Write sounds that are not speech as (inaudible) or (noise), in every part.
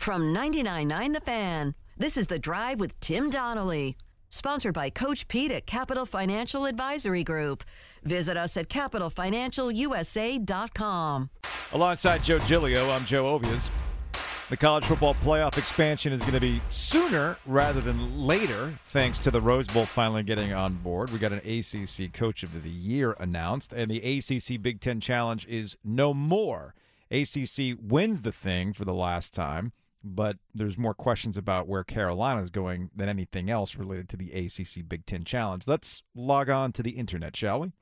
From 99.9 The Fan, this is The Drive with Tim Donnelly. Sponsored by Coach Pete at Capital Financial Advisory Group. Visit us at capitalfinancialusa.com. Alongside Joe Giglio, I'm Joe Ovies. The college football playoff expansion is going to be sooner rather than later, thanks to the Rose Bowl finally getting on board. We got an ACC Coach of the Year announced, and the ACC Big Ten Challenge is no more. ACC wins the thing for the last time, but there's more questions about where Carolina is going than anything else related to the ACC Big Ten Challenge. Let's log on to the internet, shall we?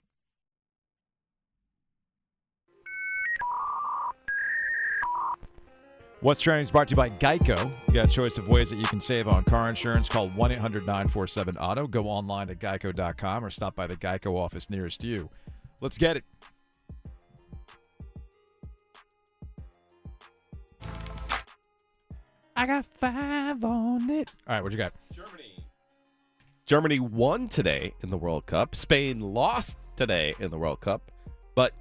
What's Trending is brought to you by Geico. You got a choice of ways that you can save on car insurance. Call 1 800 947 Auto. Go online to geico.com or stop by the Geico office nearest you. Let's get it. I got five on it. All right, what you got? Germany. Germany won today in the World Cup. Spain lost today in the World Cup. But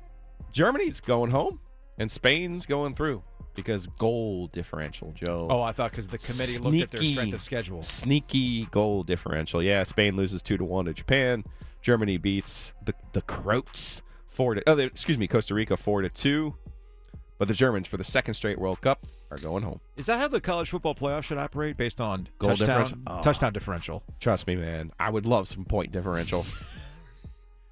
Germany's going home and Spain's going through because goal differential, Joe. Oh, I thought because the committee looked at their strength of schedule. Sneaky goal differential. Yeah, Spain loses 2 to 1 to Japan. Germany beats the the Croats 4 to Oh, they, excuse me, Costa Rica 4 to 2. But the Germans for the second straight World Cup are going home. Is that how the college football playoff should operate based on Goal touchdown, differential? Oh. touchdown differential? Trust me, man. I would love some point differential. (laughs)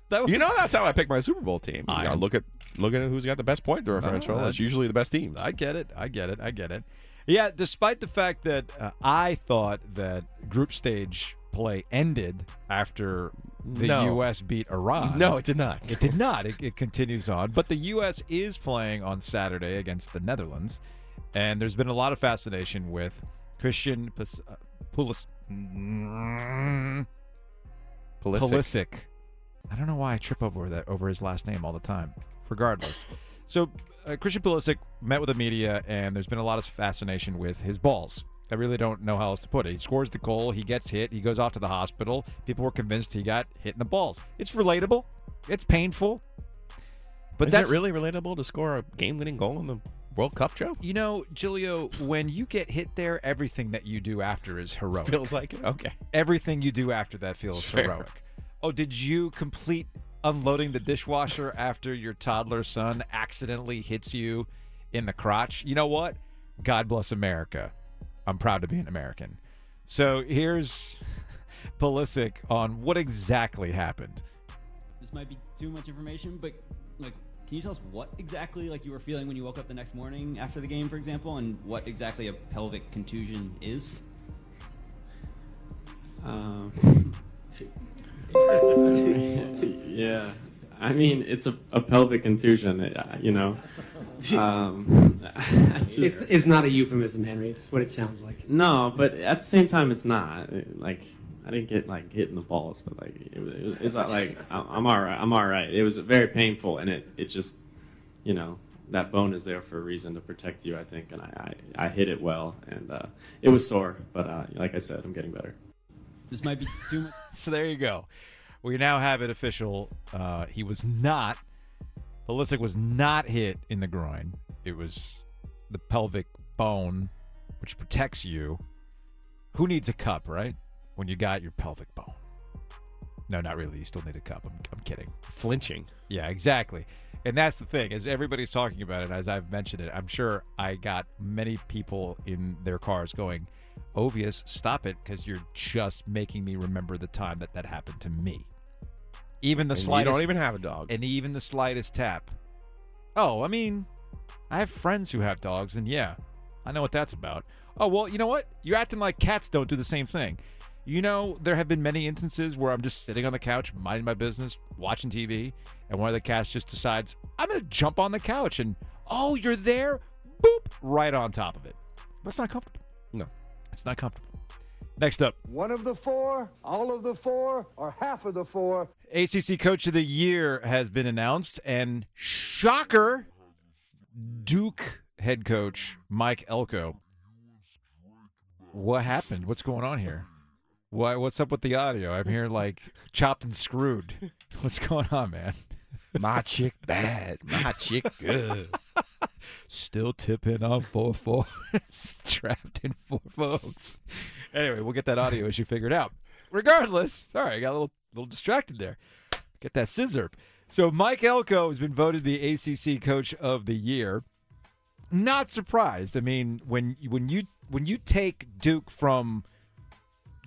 That would- You know that's how I pick my Super Bowl team. You I- look at looking at who's got the best point differential. That's usually the best teams. I get it. I get it. I get it. Yeah, despite the fact that uh, I thought that group stage play ended after the No. U.S. beat Iran. no, it did not. it did not. It, it continues on. But the U.S. is playing on Saturday against the Netherlands. And there's been a lot of fascination with Christian Pus- uh, Pulis- Pulisic. Pulisic. I don't know why I trip over that over his last name all the time. Regardless, so uh, Christian Pulisic met with the media, and there's been a lot of fascination with his balls. I really don't know how else to put it. He scores the goal, he gets hit, he goes off to the hospital. People were convinced he got hit in the balls. It's relatable. It's painful. But Is that's it really relatable to score a game-winning goal in the World Cup, Joe? You know, Gilio, when you get hit there, everything that you do after is heroic. Feels like it. Okay. everything you do after that feels Fair. heroic. Oh, did you complete unloading the dishwasher after your toddler son accidentally hits you in the crotch? You know what? God bless America. I'm proud to be an American. So here's (laughs) Pulisic on what exactly happened. this might be too much information, but like, can you tell us what exactly like you were feeling when you woke up the next morning after the game, for example, and what exactly a pelvic contusion is? Um, (laughs) yeah, I mean it's a, a pelvic contusion, uh, you know. Um, (laughs) just- It's, it's not a euphemism, Henry. It's what it sounds like. no, but at the same time, it's not like I didn't get like hit in the balls, but like it, was- it, was- it's not like I- I'm all right. I'm all right. It was very painful, and it it just you know that bone is there for a reason to protect you, I think, and I I, I hit it well, and uh, it was sore, but uh, like I said, I'm getting better. This might be too much. (laughs) So there you go. We now have it official. Uh, he was not. Pulisic was not hit in the groin. It was the pelvic bone, which protects you. Who needs a cup, right? When you got your pelvic bone. No, not really. You still need a cup. I'm, I'm kidding. Flinching. Yeah, exactly. And that's the thing, as everybody's talking about it, as I've mentioned it, I'm sure I got many people in their cars going, Ovies, stop it, because you're just making me remember the time that that happened to me. Even the And you don't even have a dog. and even the slightest tap. Oh, I mean, I have friends who have dogs, and yeah, I know what that's about. Oh, well, you know what? You're acting like cats don't do the same thing. You know, there have been many instances where I'm just sitting on the couch, minding my business, watching TV, and one of the cats just decides, I'm going to jump on the couch, and oh, you're there? Boop, right on top of it. That's not comfortable. No. It's not comfortable. Next up, One of the four, all of the four, or half of the four. ACC Coach of the Year has been announced, and shocker, Duke head coach Mike Elko. What happened? What's going on here? Why? What's up with the audio? I'm here like chopped and screwed. (laughs) What's going on, man? My chick bad. My chick good. (laughs) Still tipping on four four. (laughs) Trapped in four folks. Anyway, we'll get that audio issue figured out. Regardless, sorry, I got a little little distracted there. Get that scissor. So Mike Elko has been voted the ACC Coach of the Year. Not surprised. I mean, when when you when you take Duke from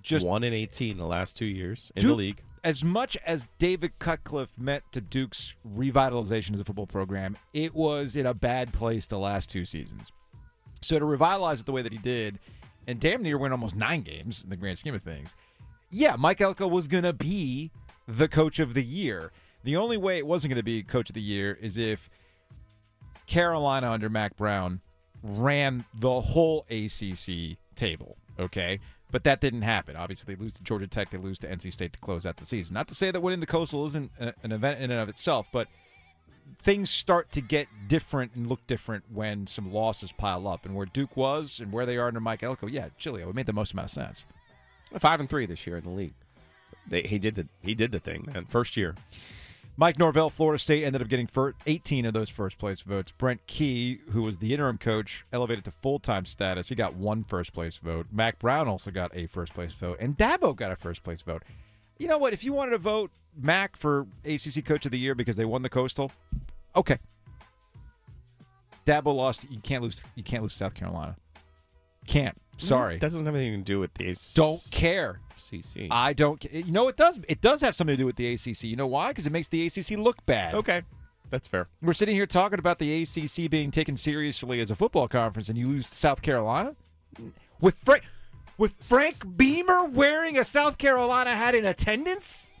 just one in eighteen the last two years in Duke- the league. as much as David Cutcliffe meant to Duke's revitalization as a football program, it was in a bad place the last two seasons. So to revitalize it the way that he did, and damn near win almost nine games in the grand scheme of things, yeah, Mike Elko was going to be the coach of the year. The only way it wasn't going to be coach of the year is if Carolina under Mack Brown ran the whole ACC table, okay? But that didn't happen. Obviously, they lose to Georgia Tech, they lose to NC State to close out the season. Not to say that winning the Coastal isn't uh, an event in and of itself, but things start to get different and look different when some losses pile up. And where Duke was and where they are under Mike Elko, yeah, Giglio, it made the most amount of sense. Five and three this year in the league. They, he did the he did the thing, man. First year. Mike Norvell, Florida State, ended up getting 18 of those first place votes. Brent Key, who was the interim coach, elevated to full time status. He got one first place vote. Mack Brown also got a first place vote. And Dabo got a first place vote. You know what? If you wanted to vote Mack for ACC Coach of the Year because they won the Coastal, okay. Dabo lost. You can't lose. You can't lose South Carolina. Can't. Mm-hmm. Sorry. That doesn't have anything to do with the Don't care. CC. I don't. ca- You know it does. It does have something to do with the ACC. You know why? Because it makes the ACC look bad. okay, that's fair. We're sitting here talking about the ACC being taken seriously as a football conference, and you lose to South Carolina with Frank with Frank Beamer wearing a South Carolina hat in attendance.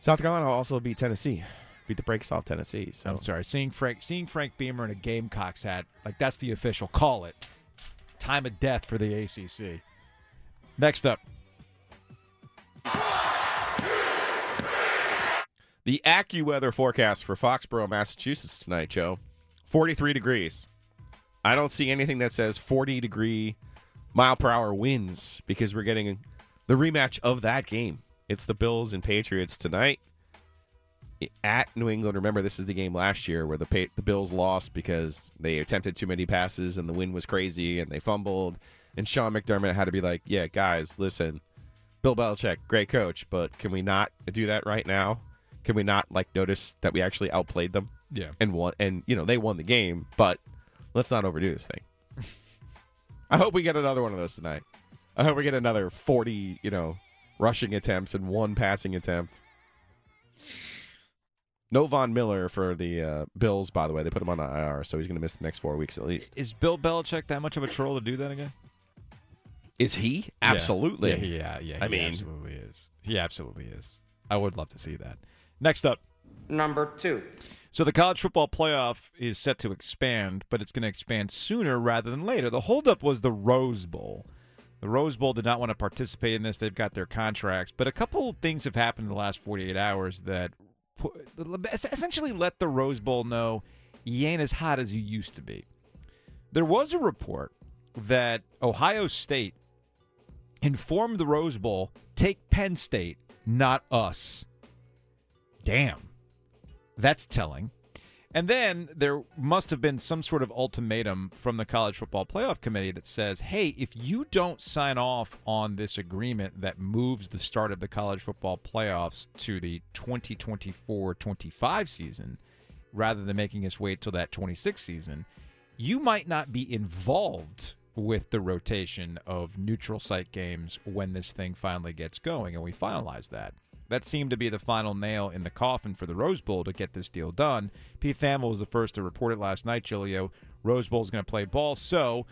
South Carolina also beat Tennessee, beat the brakes off Tennessee. So I'm sorry, seeing Frank seeing Frank Beamer in a Gamecocks hat, like that's the official call it. Time of death for the ACC. Next up, The AccuWeather forecast for Foxborough, Massachusetts tonight, Joe. 43 degrees. I don't see anything that says 40 degree mile per hour winds because we're getting the rematch of that game. It's the Bills and Patriots tonight at New England. Remember, this is the game last year where the pa- the Bills lost because they attempted too many passes and the wind was crazy and they fumbled. And Sean McDermott had to be like, "Yeah, guys, listen, Bill Belichick, great coach, but can we not do that right now? Can we not like notice that we actually outplayed them yeah, and won? And you know they won the game, but let's not overdo this thing. (laughs) I hope we get another one of those tonight. I hope we get another forty, you know, rushing attempts and one passing attempt. No Von Miller for the uh, Bills, by the way. They put him on IR, so he's going to miss the next four weeks at least. is Bill Belichick that much of a troll to do that again? Is he? Absolutely. Yeah, yeah, yeah. I he mean- absolutely is. He absolutely is. I would love to see that. Next up. Number two. So the college football playoff is set to expand, but it's going to expand sooner rather than later. The holdup was the Rose Bowl. The Rose Bowl did not want to participate in this. They've got their contracts, but a couple of things have happened in the last 48 hours that pu- essentially let the Rose Bowl know you ain't as hot as you used to be. There was a report that Ohio State informed the Rose Bowl, take Penn State, not us. Damn. That's telling. And then there must have been some sort of ultimatum from the College Football Playoff Committee that says, hey, if you don't sign off on this agreement that moves the start of the college football playoffs to the 2024 25 season, rather than making us wait till that 26 season, you might not be involved with the rotation of neutral site games when this thing finally gets going and we finalize that. That seemed to be the final nail in the coffin for the Rose Bowl to get this deal done. Pete Thamel was the first to report it last night, Giglio. Rose Bowl is going to play ball. So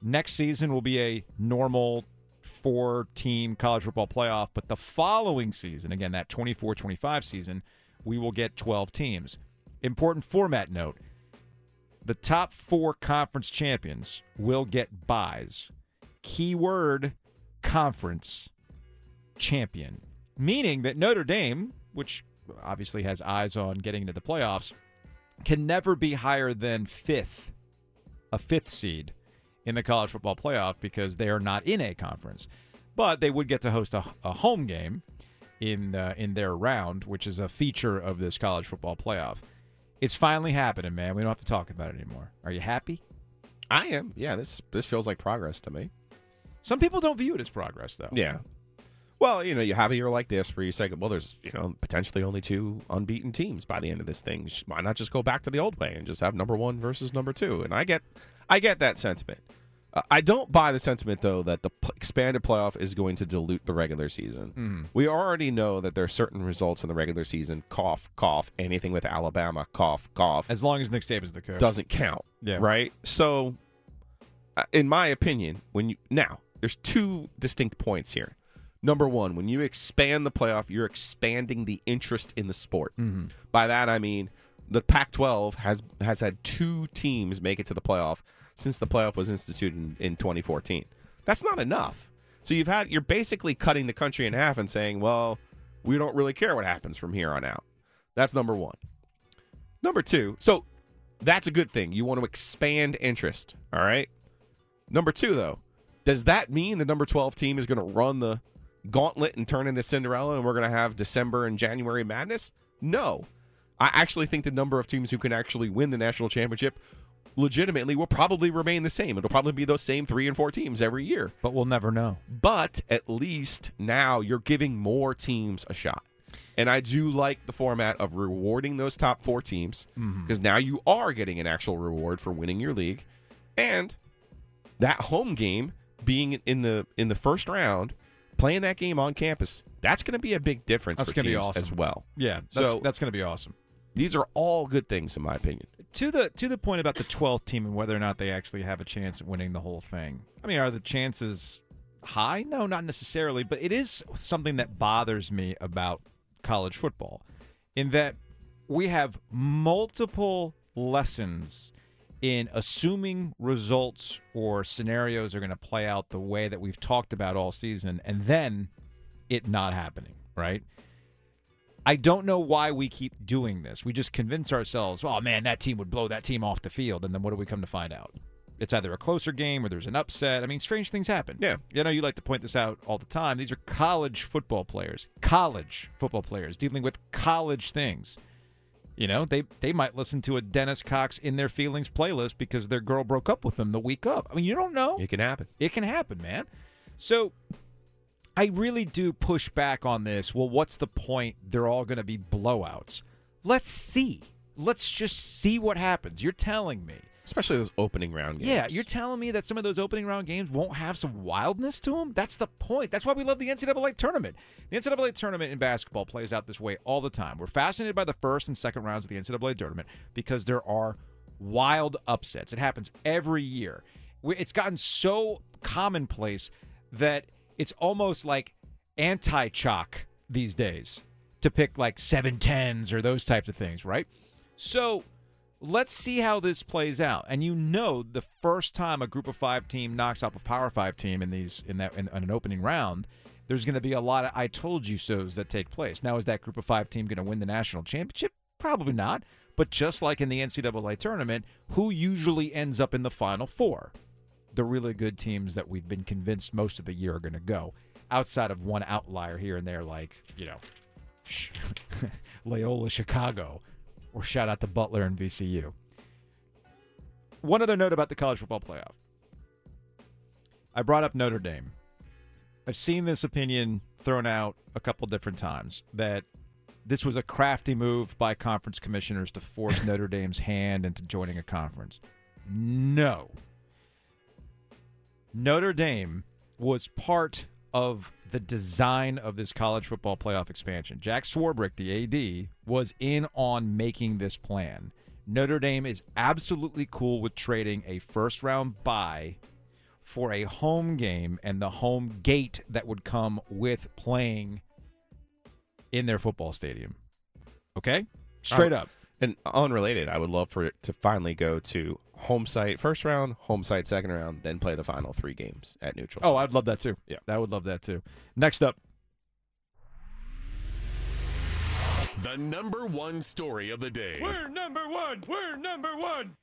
next season will be a normal four team college football playoff, but the following season, again, that 24 25 season, we will get 12 teams. Important format note the top four conference champions will get buys. Keyword conference champion, meaning that Notre Dame, which obviously has eyes on getting into the playoffs, can never be higher than fifth, a fifth seed in the college football playoff because they are not in a conference. But they would get to host a, a home game in uh, in their round, which is a feature of this college football playoff. It's finally happening, man. We don't have to talk about it anymore. Are you happy? I am. Yeah, this this feels like progress to me. Some people don't view it as progress, though. Yeah. Well, you know, you have a year like this where you say, well, there's, you know, potentially only two unbeaten teams by the end of this thing. Why not just go back to the old way and just have number one versus number two? And I get, I get that sentiment. Uh, I don't buy the sentiment though that the p- expanded playoff is going to dilute the regular season. We already know that there are certain results in the regular season. Cough, cough. Anything with Alabama, cough, cough As long as Nick Saban's the coach. doesn't count. Yeah. Right. So, uh, in my opinion, when you now there's two distinct points here. Number one, when you expand the playoff, you're expanding the interest in the sport. Mm-hmm. By that I mean the Pac-12 has has had two teams make it to the playoff since the playoff was instituted in, in 2014. That's not enough. So you've had you're basically cutting the country in half and saying, well, we don't really care what happens from here on out. That's number one. Number two, so that's a good thing. You want to expand interest. All right. Number two, though, does that mean the number 12 team is going to run the gauntlet and turn into Cinderella and we're going to have December and January madness? No. I actually think the number of teams who can actually win the national championship legitimately will probably remain the same. It'll probably be those same three and four teams every year. But we'll never know. But at least now you're giving more teams a shot. And I do like the format of rewarding those top four teams mm-hmm. because now you are getting an actual reward for winning your league. And that home game being in the in the first round, playing that game on campus, that's going to be a big difference That's for teams awesome. as well. Yeah. That's, So- that's going to be awesome. These are all good things in my opinion. To the to the point about the 12th team and whether or not they actually have a chance at winning the whole thing. I mean, are the chances high? No, not necessarily, but it is something that bothers me about college football in that we have multiple lessons in assuming results or scenarios are going to play out the way that we've talked about all season and then it not happening, right? I don't know why we keep doing this. We just convince ourselves, oh man, that team would blow that team off the field. And then what do we come to find out? It's either a closer game or there's an upset. I mean, strange things happen. Yeah. You know, you like to point this out all the time. These are college football players, college football players dealing with college things. You know, they they might listen to a Dennis Cox in their feelings playlist because their girl broke up with them the week up. I mean, you don't know. It can happen. It can happen, man. So I really do push back on this. Well, what's the point? They're all going to be blowouts. Let's see. Let's just see what happens. You're telling me. Especially those opening round games. Yeah, you're telling me that some of those opening round games won't have some wildness to them? That's the point. That's why we love the NCAA tournament. The NCAA tournament in basketball plays out this way all the time. We're fascinated by the first and second rounds of the NCAA tournament because there are wild upsets. It happens every year. It's gotten so commonplace that it's almost like anti chalk these days to pick like seven tens or those types of things, right? So let's see how this plays out. And you know, the first time a group of five team knocks off a power five team in these in that in, in an opening round, there's going to be a lot of I told you so's that take place. Now, is that group of five team going to win the national championship? Probably not. But just like in the NCAA tournament, who usually ends up in the final four? The really good teams that we've been convinced most of the year are going to go, outside of one outlier here and there, like you know, (laughs) Loyola Chicago, or shout out to Butler and VCU. One other note about the college football playoff. I brought up Notre Dame. I've seen this opinion thrown out a couple different times that this was a crafty move by conference commissioners to force (laughs) Notre Dame's hand into joining a conference. No. Notre Dame was part of the design of this college football playoff expansion. Jack Swarbrick, the AD, was in on making this plan. Notre Dame is absolutely cool with trading a first round bye for a home game and the home gate that would come with playing in their football stadium. Okay? Straight up. And unrelated, I would love for it to finally go to home site first round, home site second round, then play the final three games at neutral. Oh, sites. I'd love that too. Yeah. I would love that too. Next up, The number one story of the day. We're number one. We're number one.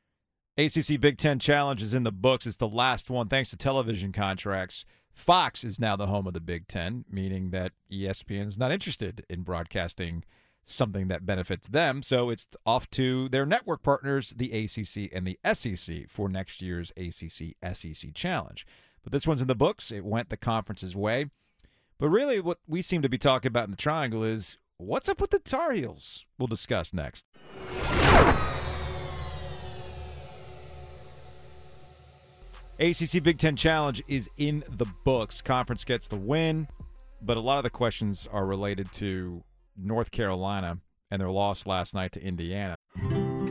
ACC Big Ten Challenge is in the books. It's the last one thanks to television contracts. Fox is now the home of the Big Ten, meaning that ESPN is not interested in broadcasting something that benefits them. So it's off to their network partners, the ACC and the SEC, for next year's ACC SEC Challenge. But this one's in the books. It went the conference's way. But really, what we seem to be talking about in the triangle is what's up with the Tar Heels? We'll discuss next. ACC Big Ten Challenge is in the books. Conference gets the win, but a lot of the questions are related to North Carolina and their loss last night to Indiana.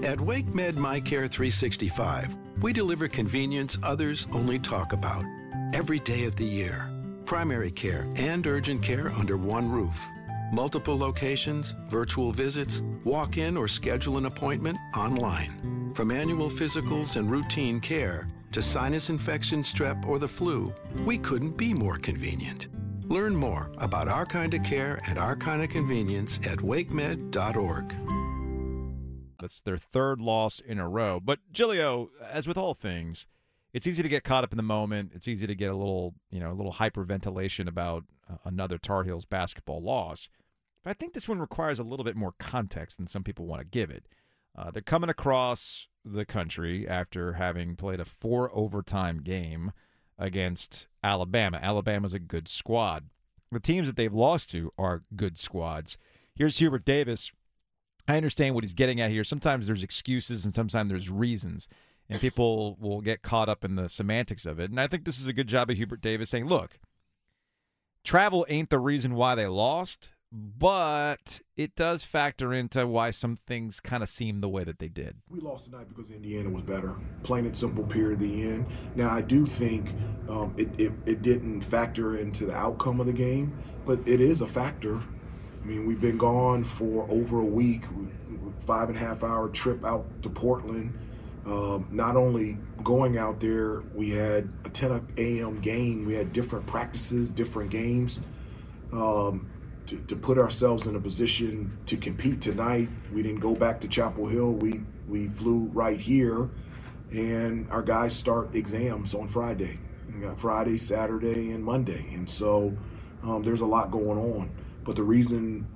At WakeMed MyCare 365, we deliver convenience others only talk about. Every day of the year, primary care and urgent care under one roof. Multiple locations, virtual visits, walk in or schedule an appointment online. From annual physicals and routine care to sinus infection, strep, or the flu, we couldn't be more convenient. Learn more about our kind of care and our kind of convenience at wakemed.org. That's their third loss in a row. But Giglio, as with all things, it's easy to get caught up in the moment. It's easy to get a little, you know, a little hyperventilation about uh, another Tar Heels basketball loss. But I think this one requires a little bit more context than some people want to give it. Uh, they're coming across the country after having played a four overtime game against Alabama. Alabama's a good squad. The teams that they've lost to are good squads. Here's Hubert Davis. I understand what he's getting at here. Sometimes there's excuses and sometimes there's reasons, and people will get caught up in the semantics of it. And I think this is a good job of Hubert Davis saying, look, travel ain't the reason why they lost but it does factor into why some things kind of seem the way that they did. We lost tonight because Indiana was better, plain and simple. Period. The end. Now I do think um, it, it it didn't factor into the outcome of the game, but it is a factor. I mean, we've been gone for over a week, five and a half hour trip out to Portland. Um, not only going out there, we had a 10 a.m. game. We had different practices, different games. Um, to, to put ourselves in a position to compete tonight. We didn't go back to Chapel Hill. We we flew right here, and our guys start exams on Friday. We got Friday, Saturday, and Monday, and so um, there's a lot going on. But the reason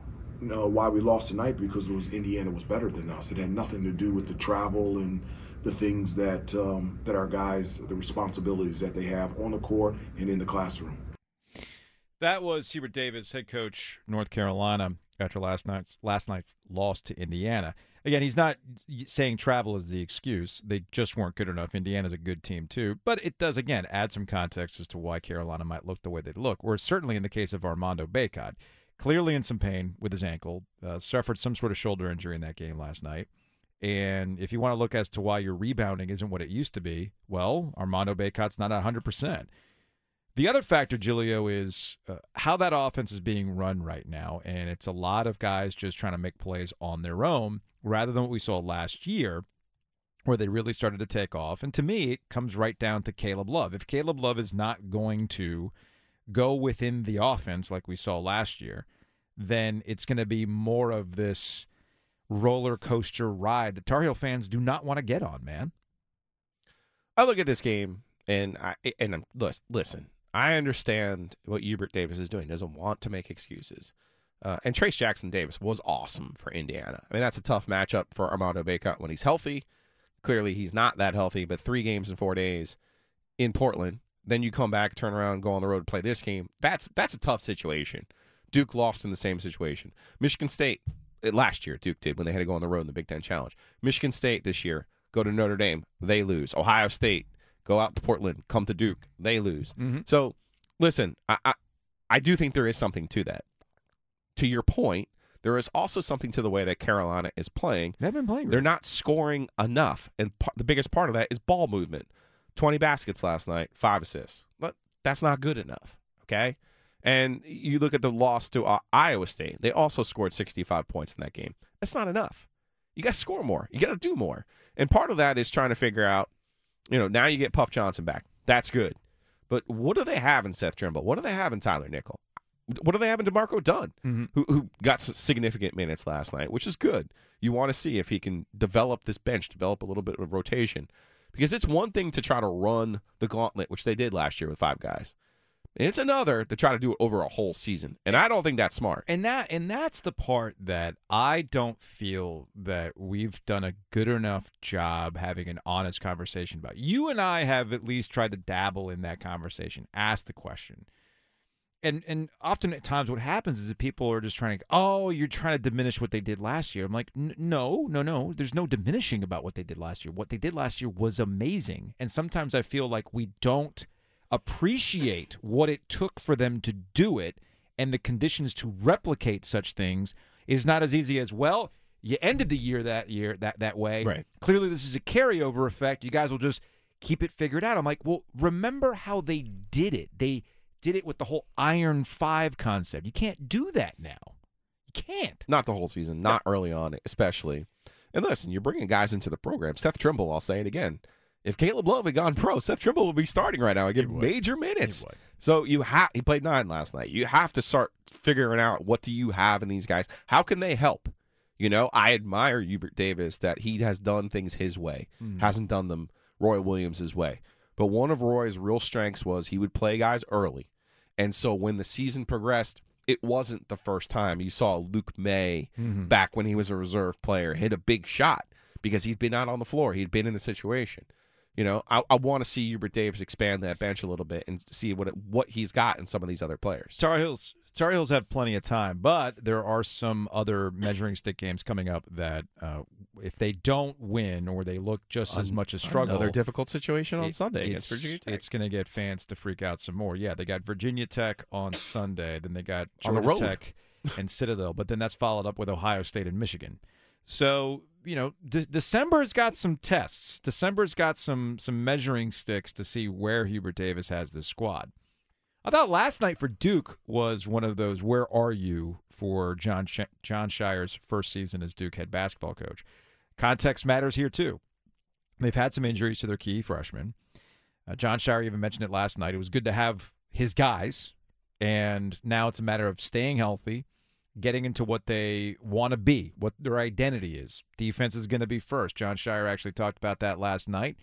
you know, why we lost tonight because it was Indiana was better than us. It had nothing to do with the travel and the things that um, that our guys, the responsibilities that they have on the court and in the classroom. That was Hubert Davis, head coach North Carolina, after last night's last night's loss to Indiana. Again, he's not saying travel is the excuse. They just weren't good enough. Indiana's a good team too, but it does again add some context as to why Carolina might look the way they look. Or certainly in the case of Armando Bacot, clearly in some pain with his ankle, uh, suffered some sort of shoulder injury in that game last night. And if you want to look as to why your rebounding isn't what it used to be, well, Armando Bacot's not 100%. The other factor, Giglio, is uh, how that offense is being run right now. And it's a lot of guys just trying to make plays on their own rather than what we saw last year, where they really started to take off. And to me, it comes right down to Caleb Love. If Caleb Love is not going to go within the offense like we saw last year, then it's going to be more of this roller coaster ride that Tar Heel fans do not want to get on, man. I look at this game and I and I'm listen. I understand what Hubert Davis is doing. Doesn't want to make excuses. Uh, and Trayce Jackson Davis was awesome for Indiana. I mean, that's a tough matchup for Armando Bacot when he's healthy. Clearly, he's not that healthy, but three games in four days in Portland. Then you come back, turn around, go on the road play this game. That's that's a tough situation. Duke lost in the same situation. Michigan State eh, last year, Duke did when they had to go on the road in the Big Ten Challenge. Michigan State this year go to Notre Dame, they lose. Ohio State go out to Portland, come to Duke, they lose. Mm-hmm. So listen, I, I I do think there is something to that. To your point, there is also something to the way that Carolina is playing. They've been playing. They're not scoring enough, and the biggest part of that is ball movement. Twenty baskets last night, five assists. But that's not good enough. Okay. And you look at the loss to uh, Iowa State; they also scored 65 points in that game. That's not enough. You got to score more. You got to do more. And part of that is trying to figure out you know, now you get Puff Johnson back. That's good. But what do they have in Seth Trimble? What do they have in Tyler Nickel? What do they have in D'Marco Dunn, mm-hmm. who, who got significant minutes last night, which is good. You want to see if he can develop this bench, develop a little bit of rotation. Because it's one thing to try to run the gauntlet, which they did last year with five guys. It's another to try to do it over a whole season, and I don't think that's smart. And that and that's the part that I don't feel that we've done a good enough job having an honest conversation about. You and I have at least tried to dabble in that conversation, ask the question. And and often at times what happens is that people are just trying to oh you're trying to diminish what they did last year. I'm like no no no there's no diminishing about what they did last year. What they did last year was amazing. And sometimes I feel like we don't appreciate what it took for them to do it and the conditions to replicate such things is not as easy as well you ended the year that year that that way Right. clearly this is a carryover effect you guys will just keep it figured out i'm like well remember how they did it they did it with the whole iron 5 concept you can't do that now you can't Not the whole season, not early on, especially. And listen, you're bringing guys into the program. Seth Trimble, I'll say it again. If Caleb Love had gone pro, Seth Trimble would be starting right now and get major minutes. So you have he played nine last night. You have to start figuring out what do you have in these guys. How can they help? You know, I admire Hubert Davis that he has done things his way, Mm. hasn't done them Roy Williams' way. But one of Roy's real strengths was he would play guys early. And so when the season progressed, it wasn't the first time you saw Luke Maye Mhm. back when he was a reserve player hit a big shot because he'd been out on the floor. He'd been in the situation. You know, I, I want to see Hubert Davis expand that bench a little bit and see what it, what he's got in some of these other players. Tar Heels Tar Heels have plenty of time, but there are some other measuring stick games coming up that uh, if they don't win or they look just as much a struggle, Another difficult situation on it- Sunday against it's. It's going to get fans to freak out some more. Yeah, they got Virginia Tech on Sunday, then they got On the Georgia. Tech and Citadel, but then that's followed up with Ohio State and Michigan. So you know, De- December's got some tests. December's got some some measuring sticks to see where Hubert Davis has this squad. I thought last night for Duke was one of those "Where are you?" for John Sh- Jon Scheyer's first season as Duke head basketball coach. Context matters here too. They've had some injuries to their key freshmen. Uh, Jon Scheyer even mentioned it last night. It was good to have his guys, and now it's a matter of staying healthy, getting into what they want to be, what their identity is. Defense is going to be first. Jon Scheyer actually talked about that last night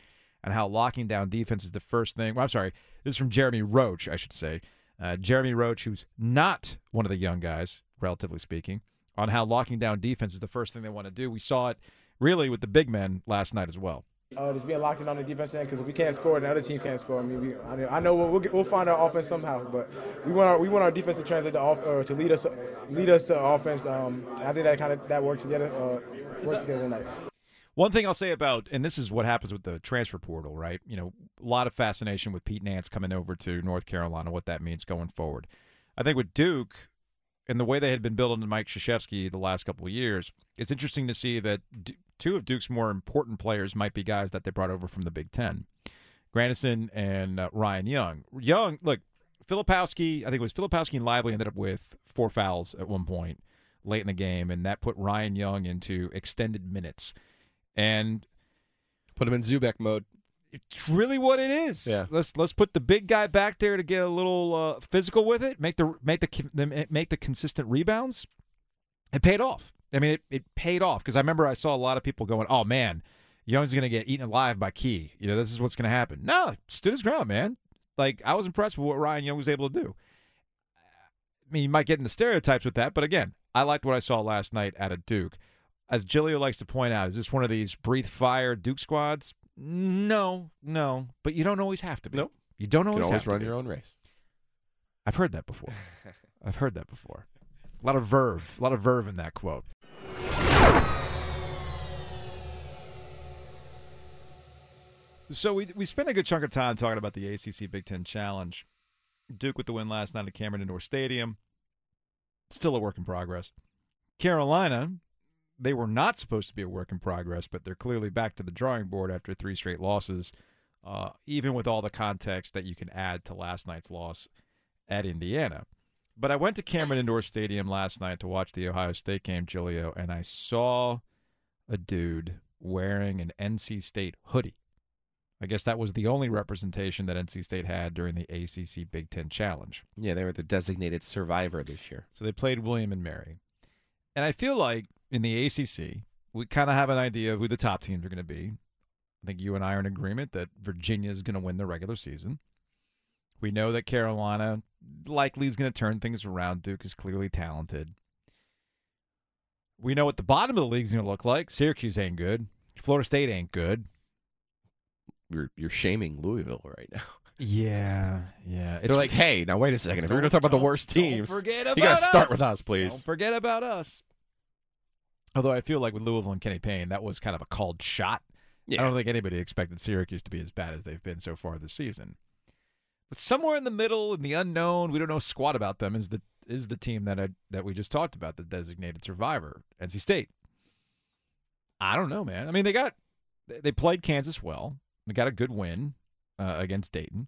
and how locking down defense is the first thing. Well, I'm sorry, this is from Jeremy Roach, I should say. Uh, Jeremy Roach, who's not one of the young guys, relatively speaking, on how locking down defense is the first thing they want to do. We saw it really with the big men last night as well. Uh, just being locked in on the defense end because if we can't score, the other team can't score. I mean, we, I, know- I know we'll, we'll, get, we'll find our offense somehow, but we want our we want our defense to translate to off, or to lead us lead us to offense. Um, I think that kind of that worked together uh, worked together tonight. One thing I'll say about, and this is what happens with the transfer portal, right? You know, a lot of fascination with Pete Nance coming over to North Carolina, what that means going forward. I think with Duke and the way they had been building Mike Krzyzewski the last couple of years, it's interesting to see that two of Duke's more important players might be guys that they brought over from the Big Ten. Grandison and uh, Ryan Young. Young, look, Filipowski, I think it was Filipowski and Lively ended up with four fouls at one point late in the game, and that put Ryan Young into extended minutes. And put him in Zoubek mode. It's really what it is. Yeah. Let's let's put the big guy back there to get a little uh, physical with it. Make the make the the- make the consistent rebounds. It paid off. I mean, it, it paid off because I remember I saw a lot of people going, "Oh man, Young's going to get eaten alive by Key. You know, this is what's going to happen." No, stood his ground, man. Like I was impressed with what Ryan Young was able to do. I mean, you might get into stereotypes with that, but again, I liked what I saw last night at a Duke. As Giglio likes to point out, is this one of these breathe fire Duke squads? No, no, but you don't always have to be. Nope. You don't You always, can always have to run your own race. I've heard that before. I've heard that before. A lot of verve, a lot of verve in that quote. So we we spent a good chunk of time talking about the ACC Big Ten Challenge. Duke with the win last night at Cameron Indoor Stadium. Still a work in progress. Carolina, they were not supposed to be a work in progress, but they're clearly back to the drawing board after three straight losses. Uh, even with all the context that you can add to last night's loss at Indiana. But I went to Cameron Indoor Stadium last night to watch the Ohio State game, Giglio, and I saw a dude wearing an NC State hoodie. I guess that was the only representation that NC State had during the ACC Big Ten Challenge. Yeah, they were the designated survivor this year. So they played William and Mary. And I feel like in the ACC, we kind of have an idea of who the top teams are going to be. I think you and I are in agreement that Virginia is going to win the regular season. We know that Carolina likely is going to turn things around. Duke is clearly talented. We know what the bottom of the league is going to look like. Syracuse ain't good. Florida State ain't good. You're you're shaming Louisville right now. (laughs) Yeah, yeah. They're like, hey, now wait a second. If we're going to talk about the worst teams, forget about you got to start with us, please. Don't forget about us. Although I feel like with Louisville and Kenny Payne, that was kind of a called shot. Yeah. I don't think anybody expected Syracuse to be as bad as they've been so far this season. But somewhere in the middle, in the unknown, we don't know squat about them. Is the is the team that I that we just talked about, the designated survivor, NC State. I don't know, man. I mean, they got they- played Kansas well. They got a good win uh, against Dayton.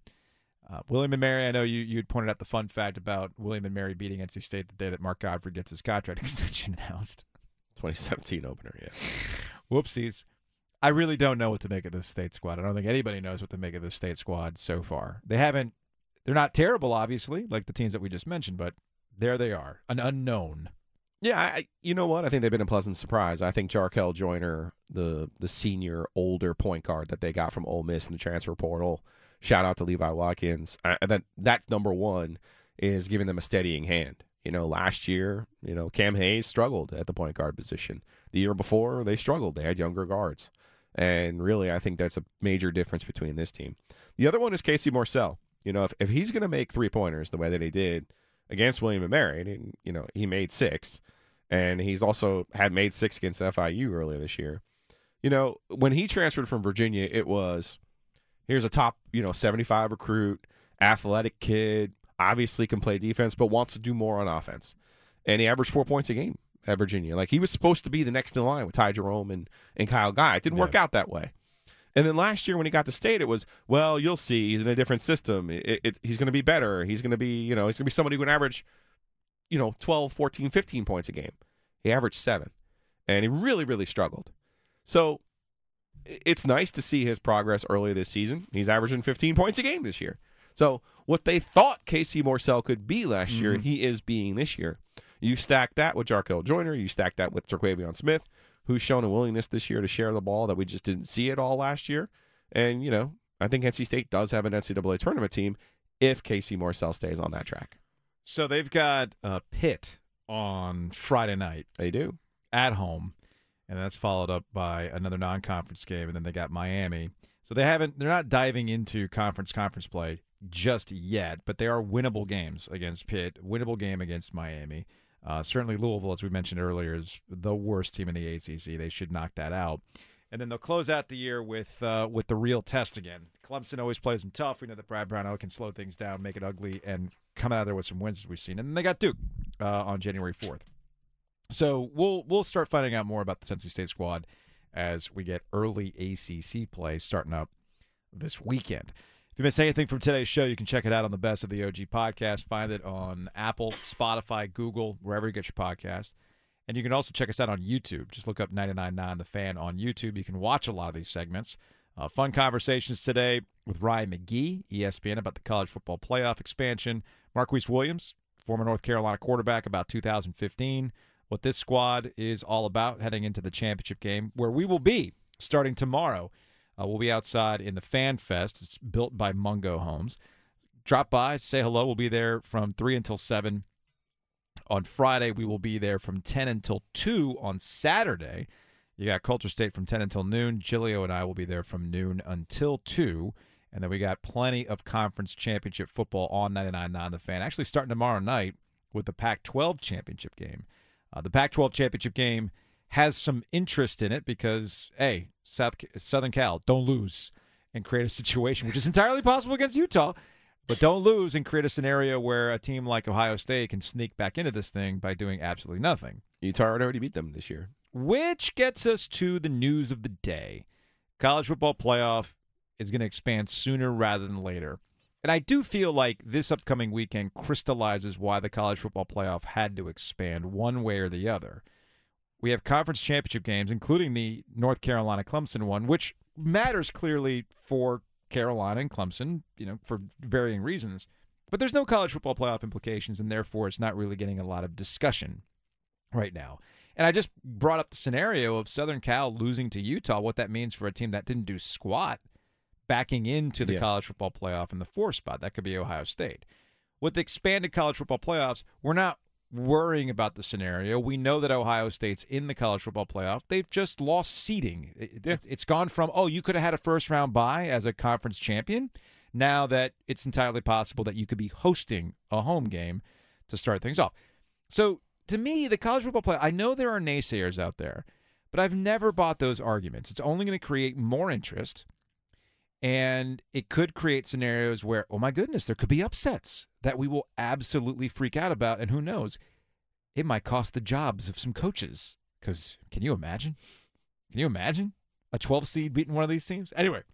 Uh, William and Mary, I know you you had pointed out the fun fact about William and Mary beating NC State the day that Mark Gottfried gets his contract (laughs) extension announced. 2017 opener, yeah. (laughs) Whoopsies. I really don't know what to make of this state squad. I don't think anybody knows what to make of this state squad so far. They haven't. They're not terrible, obviously, like the teams that we just mentioned, but there they are, an unknown. Yeah, I, you know what? I think they've been a pleasant surprise. I think Jarkel Joiner, the the senior older point guard that they got from Ole Miss in the transfer portal, shout out to Levi Watkins. I, that that's number one is giving them a steadying hand. You know, last year, you know, Cam Hayes struggled at the point guard position. The year before, they struggled. They had younger guards. And really, I think that's a major difference between this team. The other one is Casey Morsell. You know, if, if he's going to make three pointers the way that he did against William and Mary, and, you know, he made six, and he's also had made six against FIU earlier this year. You know, when he transferred from Virginia, it was here's a top, you know, 75 recruit, athletic kid, obviously can play defense, but wants to do more on offense. And he averaged four points a game at Virginia. Like he was supposed to be the next in line with Ty Jerome and, and Kyle Guy. It didn't work out that way. And then last year when he got to state, it was, well, you'll see. He's in a different system. It, it, he's going to be better. He's going to be, you know, he's going to be someone who can average, you know, 12, 14, 15 points a game. He averaged seven. And he really, really struggled. So it's nice to see his progress early this season. He's averaging 15 points a game this year. So what they thought Casey Morsell could be last year, Mhm. he is being this year. You stack that with Jarkel Joiner, you stack that with Terquavion Smith, who's shown a willingness this year to share the ball that we just didn't see it all last year. And, you know, I think NC State does have an NCAA tournament team if Casey Morsell stays on that track. So they've got uh, Pitt on Friday night. They do. At home. And that's followed up by another non conference game. And then they got Miami. So they haven't, they're not diving into conference conference play just yet, but they are winnable games against Pitt, winnable game against Miami. Uh, certainly, Louisville, as we mentioned earlier, is the worst team in the ACC. They should knock that out. And then they'll close out the year with uh, with the real test again. Clemson always plays them tough. We know that Brad Brown can slow things down, make it ugly, and come out of there with some wins as we've seen. And then they got Duke uh, on January fourth. So we'll we'll start finding out more about the Tennessee State squad as we get early ACC play starting up this weekend. If you missed anything from today's show, you can check it out on the Best of the OG podcast. Find it on Apple, Spotify, Google, wherever you get your podcast. And you can also check us out on YouTube. Just look up 99.9 The Fan on YouTube. You can watch a lot of these segments. Uh, fun conversations today with Ryan McGee, ESPN, about the college football playoff expansion. Marquise Williams, former North Carolina quarterback, about 2015. What this squad is all about heading into the championship game, where we will be starting tomorrow. Uh, we'll be outside in the Fan Fest. It's built by Mungo Homes. Drop by, say hello. We'll be there from 3 until 7 on Friday. We will be there from 10 until 2 on Saturday. You got Culture State from 10 until noon. Giglio and I will be there from noon until 2. And then we got plenty of conference championship football on 99.9 The Fan. Actually, starting tomorrow night with the Pac 12 championship game. Uh, the Pac 12 championship game has some interest in it because, hey, South Southern Cal, don't lose and create a situation, which is entirely possible against Utah. But don't lose and create a scenario where a team like Ohio State can sneak back into this thing by doing absolutely nothing. Utah already beat them this year. Which gets us to the news of the day. College football playoff is going to expand sooner rather than later. And I do feel like this upcoming weekend crystallizes why the college football playoff had to expand one way or the other. We have conference championship games, including the North Carolina Clemson one, which matters clearly for Carolina and Clemson, you know, for varying reasons. But there's no college football playoff implications, and therefore it's not really getting a lot of discussion right now. And I just brought up the scenario of Southern Cal losing to Utah, what that means for a team that didn't do squat backing into the Yeah. college football playoff in the four spot. That could be Ohio State. With the expanded college football playoffs, we're not worrying about the scenario. We know that Ohio State's in the college football playoff. They've just lost seeding. It- It's, it's gone from, oh, you could have had a first round bye as a conference champion, now that it's entirely possible that you could be hosting a home game to start things off. So to me, the college football play, I know there are naysayers out there, but I've never bought those arguments. It's only going to create more interest. And it could create scenarios where, oh my goodness, there could be upsets that we will absolutely freak out about. And who knows, it might cost the jobs of some coaches. Because can you imagine? Can you imagine a 12 seed beating one of these teams? Anyway,